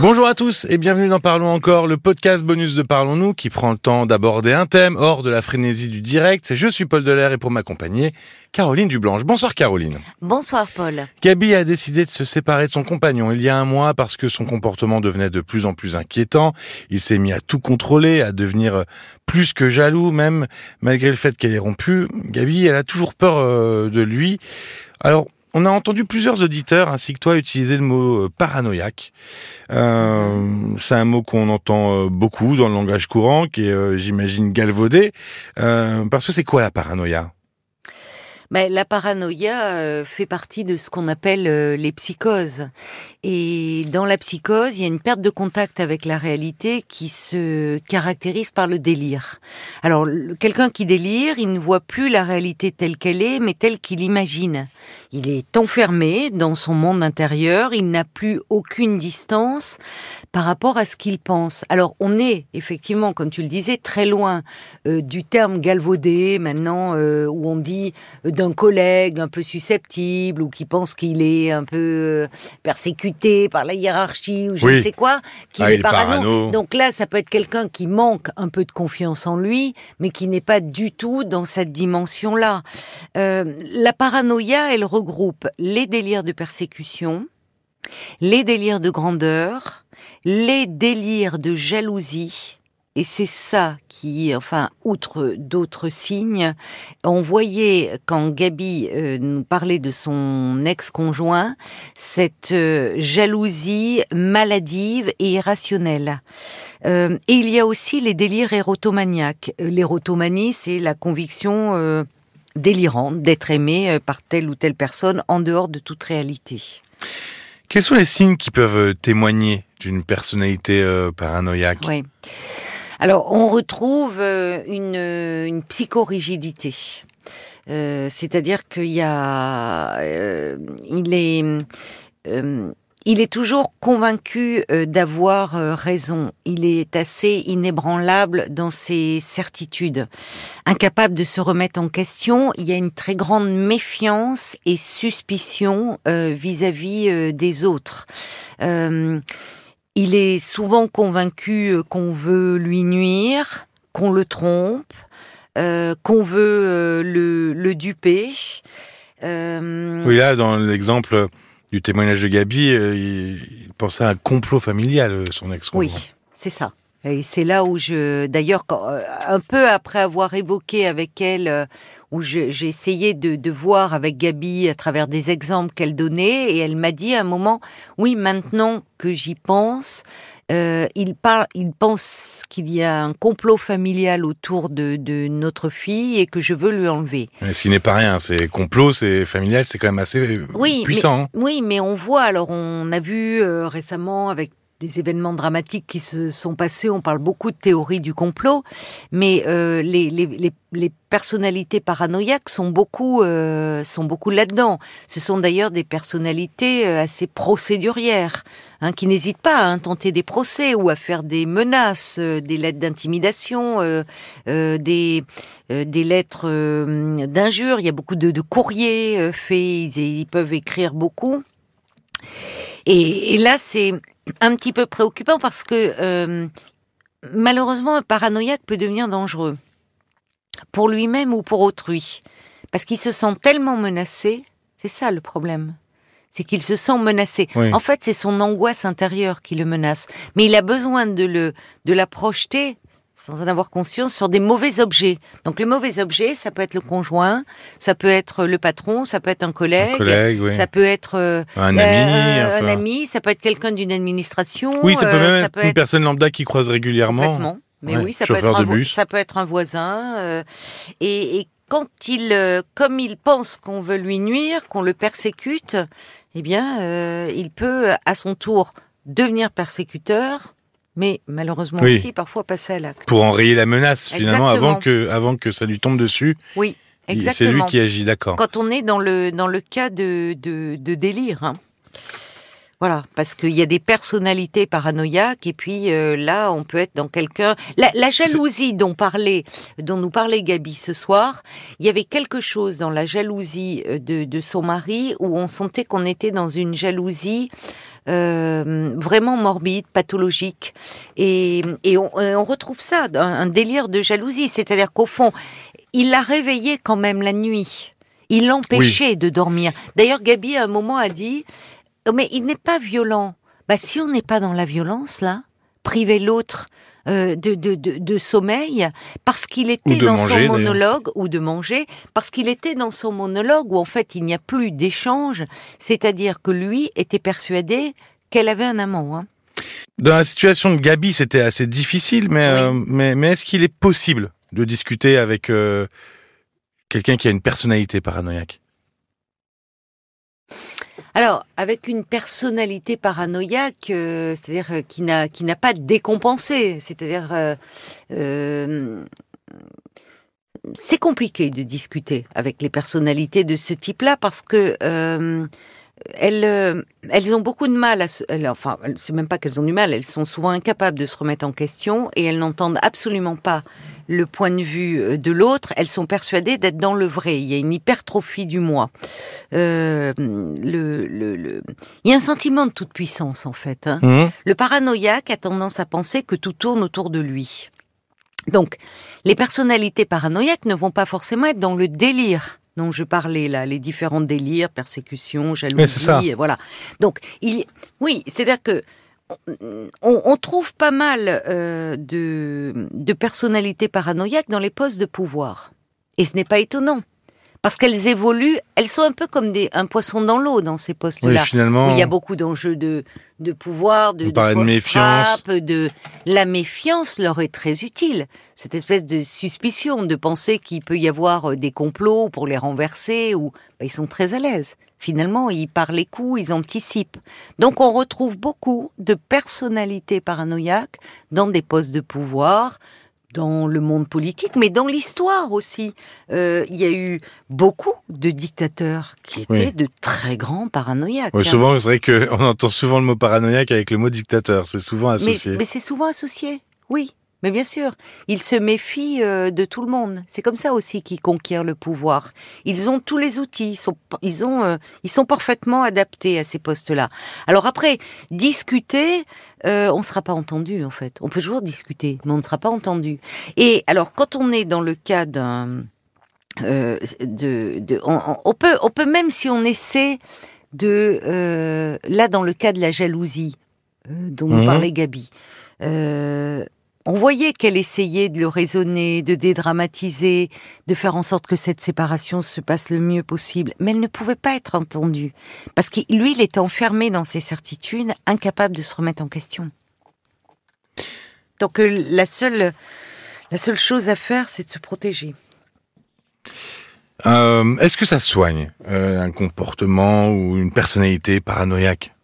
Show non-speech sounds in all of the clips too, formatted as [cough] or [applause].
Bonjour à tous et bienvenue dans Parlons encore, le podcast bonus de Parlons-nous qui prend le temps d'aborder un thème hors de la frénésie du direct. Je suis Paul Delair et pour m'accompagner, Caroline Dublanche. Bonsoir Caroline. Bonsoir Paul. Gabi a décidé de se séparer de son compagnon il y a un mois parce que son comportement devenait de plus en plus inquiétant. Il s'est mis à tout contrôler, à devenir plus que jaloux même, malgré le fait qu'elle ait rompu. Gabi, elle a toujours peur euh, de lui. Alors, on a entendu plusieurs auditeurs ainsi que toi utiliser le mot euh, paranoïaque. Euh, c'est un mot qu'on entend euh, beaucoup dans le langage courant, qui est, j'imagine, galvaudé. parce que c'est quoi la paranoïa? Mais la paranoïa fait partie de ce qu'on appelle les psychoses. Et dans la psychose, il y a une perte de contact avec la réalité qui se caractérise par le délire. Alors, quelqu'un qui délire, il ne voit plus la réalité telle qu'elle est, mais telle qu'il imagine. Il est enfermé dans son monde intérieur, il n'a plus aucune distance par rapport à ce qu'il pense. Alors, on est effectivement, comme tu le disais, très loin euh, du terme galvaudé maintenant, euh, où on dit euh, d'un collègue un peu susceptible ou qui pense qu'il est un peu persécuté par la hiérarchie ou je ne sais quoi, qui ah, est parano. Donc là, ça peut être quelqu'un qui manque un peu de confiance en lui, mais qui n'est pas du tout dans cette dimension-là. Euh, la paranoïa, elle regroupe les délires de persécution, les délires de grandeur, les délires de jalousie, et c'est ça qui, enfin, outre d'autres signes, on voyait quand Gabi euh, nous parlait de son ex-conjoint, cette euh, jalousie maladive et irrationnelle. Euh, et il y a aussi les délires érotomaniaques. L'érotomanie, c'est la conviction délirante d'être aimé par telle ou telle personne en dehors de toute réalité. Quels sont les signes qui peuvent témoigner d'une personnalité paranoïaque? Oui. Alors, on retrouve euh, une, une psychorigidité. Euh, c'est-à-dire qu'il y a, euh, il est, il est toujours convaincu d'avoir raison. Il est assez inébranlable dans ses certitudes, incapable de se remettre en question. Il y a une très grande méfiance et suspicion vis-à-vis -vis, des autres. Il est souvent convaincu euh, qu'on veut lui nuire, qu'on le trompe, euh, qu'on veut euh, le, duper. Oui, là, dans l'exemple du témoignage de Gabi, il, pensait à un complot familial, son ex Oui, c'est ça. Et c'est là où je, d'ailleurs, un peu après avoir évoqué avec elle où j'ai essayé de, voir avec Gabi à travers des exemples qu'elle donnait, et elle m'a dit à un moment, oui, maintenant que j'y pense, euh, il, il pense qu'il y a un complot familial autour de, notre fille et que je veux lui enlever. ce qui n'est pas rien, c'est complot, c'est familial, c'est quand même assez puissant. Hein. oui, mais on voit, alors on a vu euh, récemment avec des événements dramatiques qui se sont passés. On parle beaucoup de théorie du complot, mais euh, les, les, les, personnalités paranoïaques sont beaucoup, euh, sont beaucoup là-dedans. Ce sont d'ailleurs des personnalités euh, assez procédurières, hein, qui n'hésitent pas à intenter des procès ou à faire des menaces, des lettres d'intimidation, des, des lettres d'injures. Il y a beaucoup de, de courriers faits, ils, ils peuvent écrire beaucoup. Et, et là, c'est un petit peu préoccupant parce que euh, malheureusement, un paranoïaque peut devenir dangereux pour lui-même ou pour autrui. Parce qu'il se sent tellement menacé, c'est ça le problème. C'est qu'il se sent menacé. En fait, c'est son angoisse intérieure qui le menace. Mais il a besoin de, le, de la projeter sans en avoir conscience, sur des mauvais objets. Donc les mauvais objets, ça peut être le conjoint, ça peut être le patron, ça peut être un collègue, ça peut être euh, un ami, euh, un ami, ça peut être quelqu'un d'une administration. Oui, ça peut euh, même être une personne lambda qui croise régulièrement. Mais oui, ça peut, être un, ça peut être un voisin. Et, et, quand il, comme il pense qu'on veut lui nuire, qu'on le persécute, eh bien, il peut à son tour devenir persécuteur mais malheureusement aussi parfois passer à l'acte. Pour enrayer la menace finalement avant que, avant que ça lui tombe dessus. Oui, exactement. C'est lui qui agit, d'accord. Quand on est dans le, dans le cas de, de, délire. Hein. Voilà, parce qu'il y a des personnalités paranoïaques et puis euh, là, on peut être dans quelqu'un. La, jalousie dont parlait, dont nous parlait Gabi ce soir, il y avait quelque chose dans la jalousie euh, de, de son mari où on sentait qu'on était dans une jalousie euh, vraiment morbide, pathologique. Et, on, retrouve ça, un, délire de jalousie. C'est-à-dire qu'au fond, il l'a réveillé quand même la nuit. Il l'empêchait de dormir. D'ailleurs, Gabi, à un moment, a dit, mais il n'est pas violent. Bah, si on n'est pas dans la violence, là, priver l'autre euh, de, de, sommeil parce qu'il était dans son monologue ou de manger parce qu'il était dans son monologue où en fait il n'y a plus d'échange, c'est-à-dire que lui était persuadé qu'elle avait un amant. Hein. Dans la situation de Gabi, c'était assez difficile, mais, euh, mais, mais est-ce qu'il est possible de discuter avec euh, quelqu'un qui a une personnalité paranoïaque? Alors, avec une personnalité paranoïaque, euh, c'est-à-dire euh, qui n'a qui n'a pas décompensé, c'est-à-dire euh, c'est compliqué de discuter avec les personnalités de ce type-là parce que elles, elles ont beaucoup de mal à se, enfin, c'est même pas qu'elles ont du mal, elles sont souvent incapables de se remettre en question et elles n'entendent absolument pas le point de vue euh, de l'autre, elles sont persuadées d'être dans le vrai. Il y a une hypertrophie du moi. Euh, le, le, Il y a un sentiment de toute puissance en fait. Hein. Mmh. Le paranoïaque a tendance à penser que tout tourne autour de lui. Donc, les personnalités paranoïaques ne vont pas forcément être dans le délire dont je parlais là, les différents délires, persécution, jalousie, voilà. Donc, il, oui, c'est-à-dire que on, trouve pas mal euh, de, personnalités paranoïaques dans les postes de pouvoir. Et ce n'est pas étonnant. Parce qu'elles évoluent, elles sont un peu comme des, un poisson dans l'eau dans ces postes-là. finalement. il y a beaucoup d'enjeux de, de pouvoir, de, de, méfiance. de la méfiance leur est très utile. Cette espèce de suspicion, de penser qu'il peut y avoir euh, des complots pour les renverser, ou bah, ils sont très à l'aise. Finalement, ils parlent les coups, ils anticipent. Donc on retrouve beaucoup de personnalités paranoïaques dans des postes de pouvoir, dans le monde politique, mais dans l'histoire aussi. Euh, il y a eu beaucoup de dictateurs qui étaient de très grands paranoïaques. Oui, souvent, c'est vrai qu'on [laughs] entend souvent le mot paranoïaque avec le mot dictateur. C'est souvent associé. mais c'est souvent associé, oui. Mais bien sûr, ils se méfient euh, de tout le monde. C'est comme ça aussi qu'ils conquièrent le pouvoir. Ils ont tous les outils, ils sont, ils ont, euh, ils sont parfaitement adaptés à ces postes-là. Alors après, discuter, euh, on ne sera pas entendu en fait. On peut toujours discuter, mais on ne sera pas entendu. Et alors, quand on est dans le cas d'un, de, de on, peut, on peut même si on essaie de, là dans le cas de la jalousie dont nous mmh. parlait Gabi. Euh, on voyait qu'elle essayait de le raisonner, de dédramatiser, de faire en sorte que cette séparation se passe le mieux possible, mais elle ne pouvait pas être entendue parce que lui, il était enfermé dans ses certitudes, incapable de se remettre en question. Donc euh, la seule, la seule chose à faire, c'est de se protéger. Euh, est-ce que ça soigne euh, un comportement ou une personnalité paranoïaque?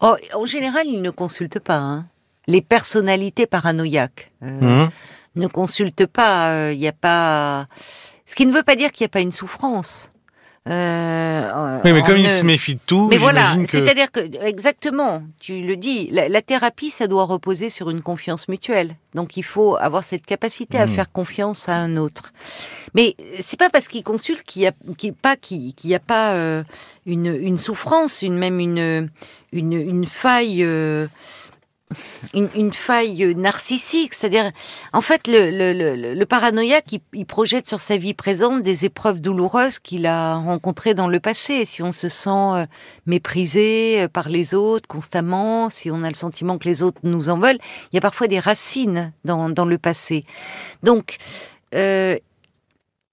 Oh, En général, il ne consulte pas. Hein les personnalités paranoïaques. Euh, mmh. Ne consultent pas, il euh, n'y a pas. Ce qui ne veut pas dire qu'il n'y a pas une souffrance. Euh, oui, mais comme il se méfie de tout, mais voilà, c'est-à-dire que exactement, tu le dis, la, thérapie, ça doit reposer sur une confiance mutuelle. Donc, il faut avoir cette capacité à mmh. faire confiance à un autre. Mais c'est pas parce qu'il consulte qu'il y a, pas qu'il y a pas une, souffrance, une même une une, une faille une, faille narcissique, c'est-à-dire, en fait, le, le, le, paranoïaque, il, projette sur sa vie présente des épreuves douloureuses qu'il a rencontrées dans le passé. Si on se sent euh, méprisé euh, par les autres constamment, si on a le sentiment que les autres nous en veulent, il y a parfois des racines dans, le passé. Donc, euh,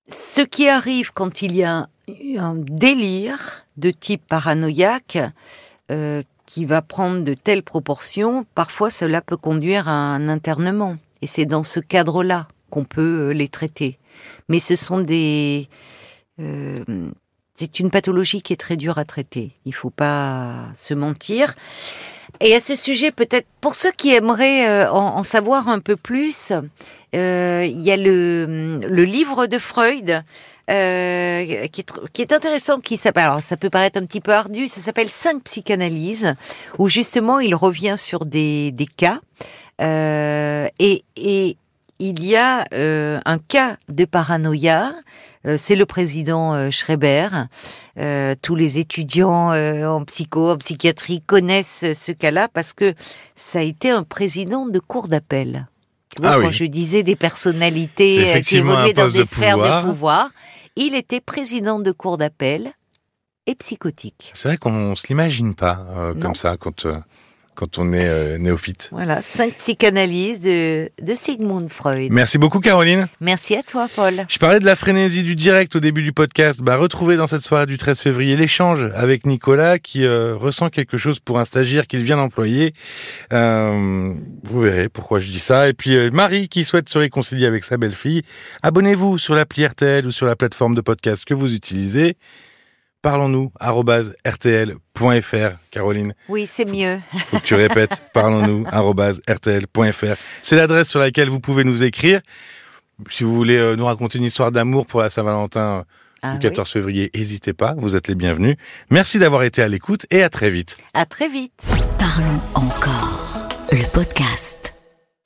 ce qui arrive quand il y a un, délire de type paranoïaque, qui va prendre de telles proportions, parfois cela peut conduire à un internement. Et c'est dans ce cadre-là qu'on peut euh, les traiter. Mais ce sont des... Euh, c'est une pathologie qui est très dure à traiter. Il faut pas se mentir. Et à ce sujet, peut-être pour ceux qui aimeraient euh, en, savoir un peu plus, il y a le livre de Freud euh, qui, est, qui, est, intéressant, qui s'appelle, alors ça peut paraître un petit peu ardu, ça s'appelle Cinq psychanalyses, où justement il revient sur des, des cas, euh, et, et, il y a euh, un cas de paranoïa c'est le président Schreiber. tous les étudiants en psycho, en psychiatrie connaissent ce cas-là parce que ça a été un président de cour d'appel. Ah quand je disais des personnalités qui évoluaient dans des sphères de pouvoir, il était président de cour d'appel et psychotique. C'est vrai qu'on ne se l'imagine pas comme ça quand quand on est euh, néophyte. Voilà, cinq psychanalyses de, de Sigmund Freud. Merci beaucoup Caroline. Merci à toi Paul. Je parlais de la frénésie du direct au début du podcast. Bah, retrouvez dans cette soirée du 13 février l'échange avec Nicolas qui euh, ressent quelque chose pour un stagiaire qu'il vient d'employer. Euh, vous verrez pourquoi je dis ça. Et puis Marie qui souhaite se réconcilier avec sa belle-fille. Abonnez-vous sur l'appli RTL ou sur la plateforme de podcast que vous utilisez parlons-nous, rtl.fr, Caroline. Oui, c'est mieux. Faut que tu répètes, [laughs] parlons-nous, rtl.fr. C'est l'adresse sur laquelle vous pouvez nous écrire. Si vous voulez euh, nous raconter une histoire d'amour pour la Saint-Valentin le ah 14 février, n'hésitez pas, vous êtes les bienvenus. Merci d'avoir été à l'écoute et à très vite. À très vite. Parlons encore, le podcast.